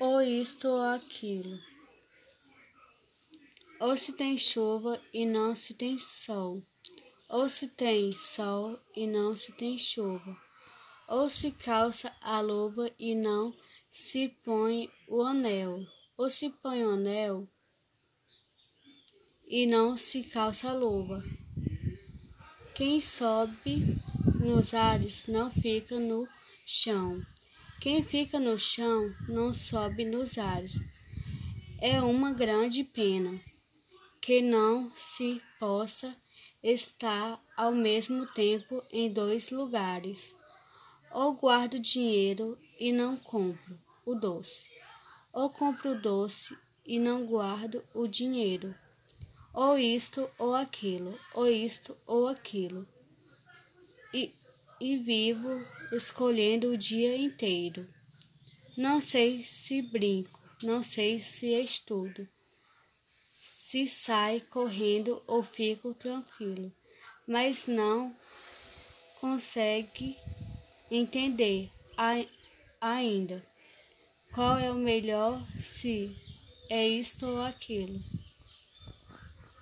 Ou isto ou aquilo. Ou se tem chuva e não se tem sol. Ou se tem sol e não se tem chuva. Ou se calça a luva e não se põe o anel. Ou se põe o anel e não se calça a luva. Quem sobe nos ares não fica no chão. Quem fica no chão não sobe nos ares. É uma grande pena que não se possa estar ao mesmo tempo em dois lugares. Ou guardo dinheiro e não compro o doce, ou compro o doce e não guardo o dinheiro, ou isto ou aquilo, ou isto ou aquilo. E e vivo escolhendo o dia inteiro. Não sei se brinco, não sei se estudo, se sai correndo ou fico tranquilo, mas não consegue entender ainda qual é o melhor se é isto ou aquilo.